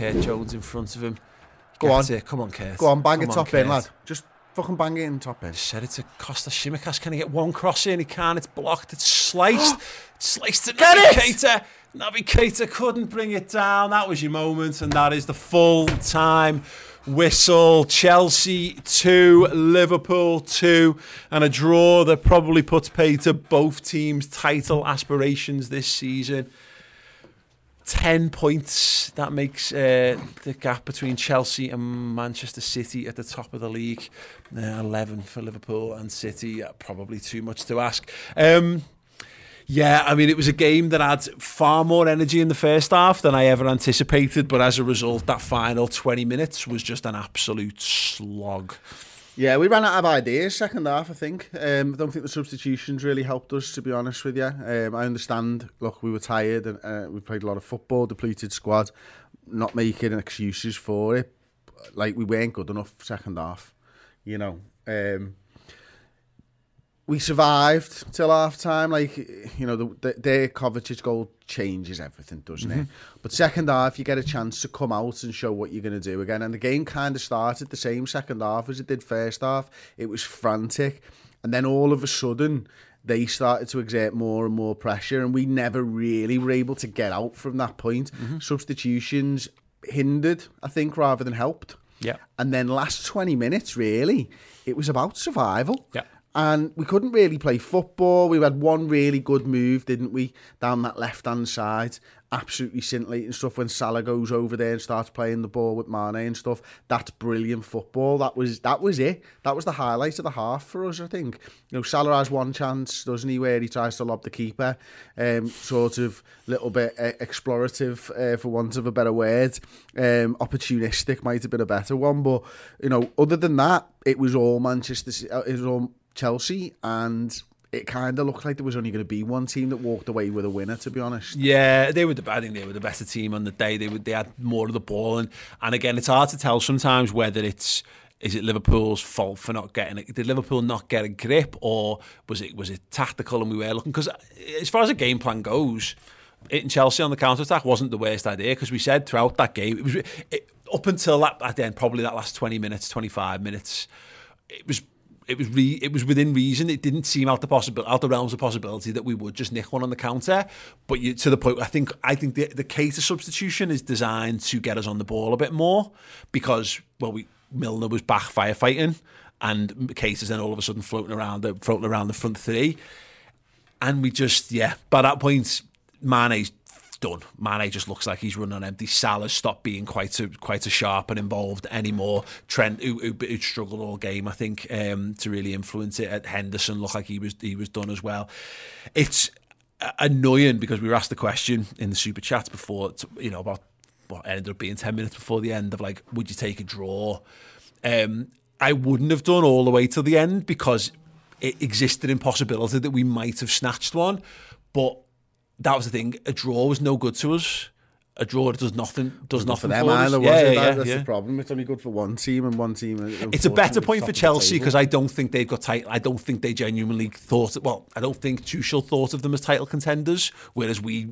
Kurt Jones in front of him. Go Gets on. It. Come on, Kurt. Go on, bang Come it top in, lad. Just fucking bang it in top in. Said it to Kostas Tsimikas. Can he get one cross in? He can't. It's blocked. It's sliced. It's sliced to Get Naby it! Keita. Naby Keita couldn't bring it down. That was your moment, and that is the full time whistle. Chelsea 2, Liverpool 2, and a draw that probably puts pay to both teams' title aspirations this season. 10 points. That makes uh, the gap between Chelsea and Manchester City at the top of the league. Uh, 11 for Liverpool and City. Uh, probably too much to ask. Um, yeah, I mean, it was a game that had far more energy in the first half than I ever anticipated. But as a result, that final 20 minutes was just an absolute slog. Yeah, we ran out of ideas second half, I think. Um, I don't think the substitutions really helped us, to be honest with you. Um, I understand, look, we were tired and uh, we played a lot of football, depleted squad, not making excuses for it. Like, we weren't good enough second half, you know. Um, we survived till half time. Like, you know, the, the, their Kovacic goal changes everything, doesn't it? Mm-hmm. But second half, you get a chance to come out and show what you're going to do again. And the game kind of started the same second half as it did first half. It was frantic. And then all of a sudden, they started to exert more and more pressure. And we never really were able to get out from that point. Mm-hmm. Substitutions hindered, I think, rather than helped. Yeah. And then last 20 minutes, really, it was about survival. Yeah. And we couldn't really play football. We had one really good move, didn't we, down that left hand side. Absolutely scintillating stuff when Salah goes over there and starts playing the ball with Mane and stuff. That's brilliant football. That was that was it. That was the highlight of the half for us, I think. You know, Salah has one chance, doesn't he, where he tries to lob the keeper. Um, sort of little bit uh, explorative, uh, for want of a better word. Um, opportunistic might have been a better one, but you know, other than that, it was all Manchester. Uh, It was all Chelsea, and it kind of looked like there was only going to be one team that walked away with a winner. To be honest, Yeah, they were the. I think they were the better team on the day. They would. They had more of the ball, and and again, it's hard to tell sometimes whether it's is it Liverpool's fault for not getting it. Did Liverpool not get a grip, or was it was it tactical and we were looking? Because as far as a game plan goes, hitting Chelsea on the counter attack wasn't the worst idea because we said throughout that game it was it, up until that at the end, probably that last twenty minutes, twenty five minutes, it was it was re, it was within reason. It didn't seem out the possible out the realms of possibility that we would just nick one on the counter. But you, to the point, I think I think the the Keita substitution is designed to get us on the ball a bit more because well, we Milner was back firefighting, and Keita's then all of a sudden floating around the floating around the front three, and we just yeah. By that point, Mane's done. Mane just looks like he's running on empty. Salah's stopped being quite so quite so sharp and involved anymore. Trent, who, who, who struggled all game, I think, um, to really influence it. Henderson, looked like he was he was done as well. It's annoying because we were asked the question in the super chats before, you know, about what ended up being ten minutes before the end of like, would you take a draw? Um, I wouldn't have done all the way till the end because it existed in possibility that we might have snatched one, but that was the thing. A draw was no good to us. A draw does nothing. Does for nothing them for either, was yeah, it? yeah, That- That's yeah. the problem. It's only good for one team and one team. Uh, it's a better point for Chelsea because I don't think they've got title. I don't think they genuinely thought. Well, I don't think Tuchel thought of them as title contenders, whereas we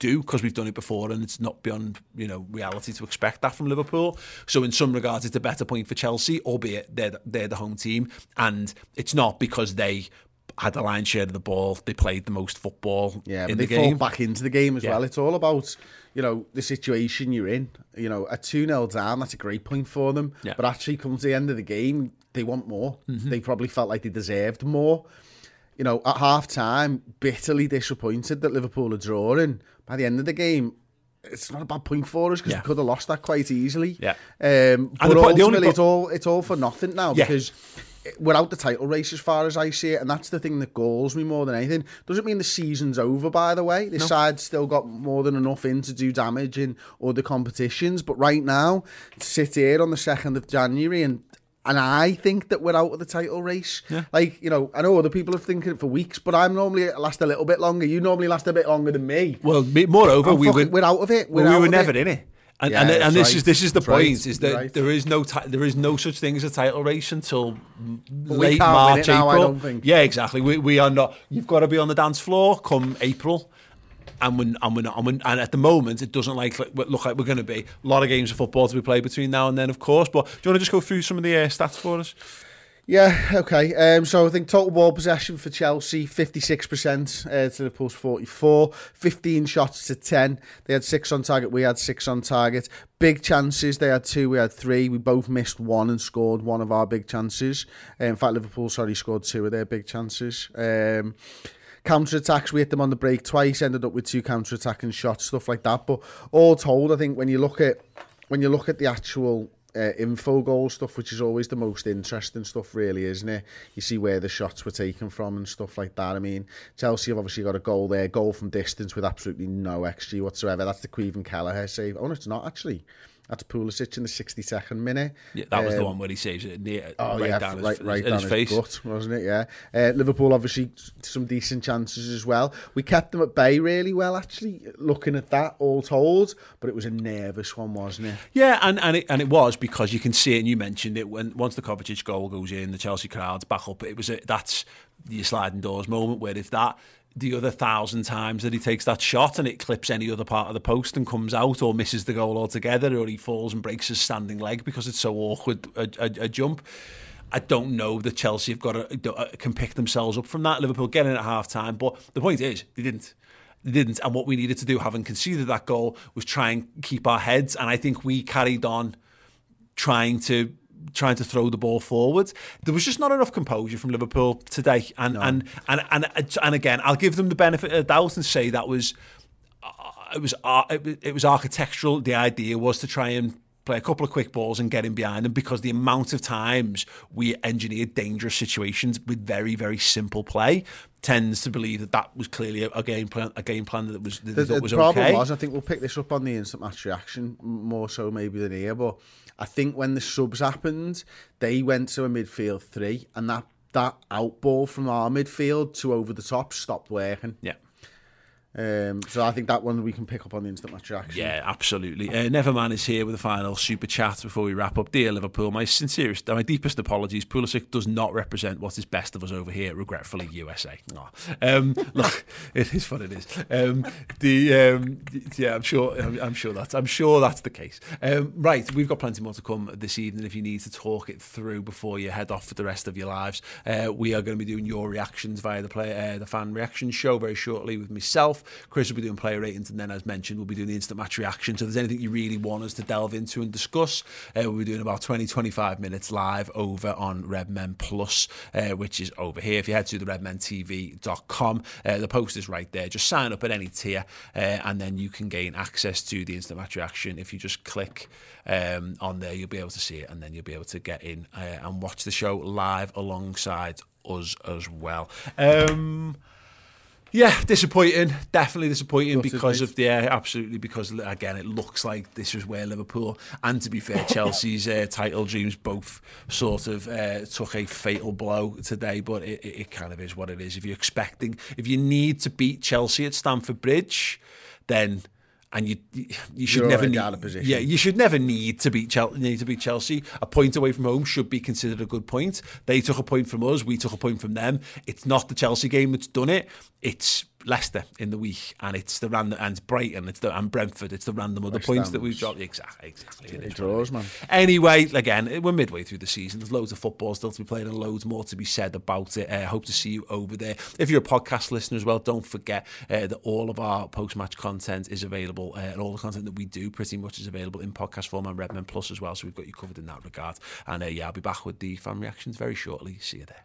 do because we've done it before, and it's not beyond you know reality to expect that from Liverpool. So in some regards, it's a better point for Chelsea, albeit they're the- they're the home team, and it's not because they had the lion's share of the ball. They played the most football Yeah, in but the they game. fall back into the game as Yeah. well. It's all about, you know, the situation you're in. You know, a 2 0 down, that's a great point for them. Yeah. Mm-hmm. But actually, comes to the end of the game, they want more. They probably felt like they deserved more. You know, at half time, bitterly disappointed that Liverpool are drawing. By the end of the game, it's not a bad point for us because Yeah. we could have lost that quite easily. Yeah. Um, but the po- the only ultimately, it's all it's all for nothing now Yeah. because we're the title race as far as I see it, and that's the thing that galls me more than anything. Doesn't mean the season's over, by the way. This side's still got more than enough in to do damage in other competitions, but right now, to sit here on the second of January and. And I think that we're out of the title race. Like, you know, I know other people have thinking it for weeks, but I'm normally last a little bit longer. You normally last a bit longer than me. Well, moreover, I'm we fucking- were we're out of it. We're well, we were never it. in it. And, Yeah, and, that's and this right. is this is the That's right. point: is that Right. there is no ti- there is no such thing as a title race until m- we late March, it now, I April. don't think. Yeah, exactly. We, we are not. You've got to be on the dance floor come April. And we're, and, we're not, and, we're, and at the moment, it doesn't like look like we're going to be a lot of games of football to be played between now and then, of course. But do you want to just go through some of the uh, stats for us? Yeah, okay. Um, so I think total ball possession for Chelsea, 56% uh, to Liverpool's 44, 15 shots to 10. They had six on target, we had six on target. Big chances, they had two, we had three. We both missed one and scored one of our big chances. Uh, in fact, Liverpool, sorry, scored two of their big chances. Um, counter attacks. We hit them on the break twice. Ended up with two counter attacking shots, stuff like that. But all told, I think when you look at when you look at the actual uh, Infogol stuff, which is always the most interesting stuff, really, isn't it? You see where the shots were taken from and stuff like that. I mean, Chelsea have obviously got a goal there, goal from distance with absolutely no XG whatsoever. That's the Caoimhin Kelleher save. Oh no, it's not actually. That's Pulisic in the 62nd minute. Yeah, that was the Um, one where he saves it near, Oh right yeah, down his, right, right down his his, face. gut, wasn't it? Yeah. Uh, Liverpool obviously some decent chances as well. We kept them at bay really well, actually. Looking at that, all told, but it was a nervous one, wasn't it? Yeah, and, and it and it was because you can see it, and you mentioned it when once the Kovacic goal goes in, the Chelsea crowds back up. It was a, that's the sliding doors moment where if that the other thousand times that he takes that shot and it clips any other part of the post and comes out or misses the goal altogether or he falls and breaks his standing leg because it's so awkward a, a, a jump. I don't know that Chelsea have got to, uh, can pick themselves up from that. Liverpool getting at half time, but the point is they didn't. They didn't, and what we needed to do, having conceded that goal, was try and keep our heads. And I think we carried on trying to trying to throw the ball forward. There was just not enough composure from Liverpool today. And and, and and and again, I'll give them the benefit of the doubt and say that was uh, it was ar- it was- it was architectural. The idea was to try and play a couple of quick balls and get in behind them because the amount of times we engineered dangerous situations with very very simple play tends to believe that that was clearly a, a game plan a game plan that was that, The, that the was problem okay. was, I think we'll pick this up on the instant match reaction more so maybe than here, but I think when the subs happened, they went to a midfield three, and that that out ball from our midfield to over the top stopped working. yeah. Um, so I think that one we can pick up on the instant match reaction. Yeah, absolutely. Uh, Neverman is here with a final super chat before we wrap up. Dear Liverpool, my sincerest, my deepest apologies. Pulisic does not represent what is best of us over here. Regretfully, USA. Aw. Um, look, it is what it is. Um, the um, yeah, I'm sure. I'm, I'm sure that's. I'm sure that's the case. Um, right, we've got plenty more to come this evening. If you need to talk it through before you head off for the rest of your lives, uh, we are going to be doing your reactions via the play, uh, the fan reaction show very shortly with myself. Chris will be doing player ratings, and then, as mentioned, we'll be doing the instant match reaction. So, if there's anything you really want us to delve into and discuss, uh, we'll be doing about 20, 25 minutes live over on Redmen Plus, uh, which is over here. If you head to the redmentv.com, uh, the post is right there. Just sign up at any tier, uh, and then you can gain access to the instant match reaction. If you just click um, on there, you'll be able to see it, and then you'll be able to get in uh, and watch the show live alongside us as well. Um, yeah, disappointing. Definitely disappointing because of yeah, absolutely. Because again, it looks like this was where Liverpool and to be fair, Chelsea's uh, title dreams both sort of uh, took a fatal blow today. But it, it, it kind of is what it is. If you're expecting, if you need to beat Chelsea at Stamford Bridge, then and you you should You're never need, out of position. yeah you should never need to beat Chelsea. Need to beat Chelsea. A point away from home should be considered a good point. They took a point from us. We took a point from them. It's not the Chelsea game that's done it. It's Leicester in the week, and it's the random and Brighton, it's the and Brentford, it's the random other West points that we've dropped. Exactly, exactly. It It draws, man. Anyway, again, we're midway through the season. There's loads of football still to be played and loads more to be said about it. uh, hope to see you over there. If you're a podcast listener as well, don't forget uh, that all of our post-match content is available, uh, and all the content that we do pretty much is available in podcast form and Redmen Plus as well. So we've got you covered in that regard. And uh, yeah, I'll be back with the fan reactions very shortly. See you there.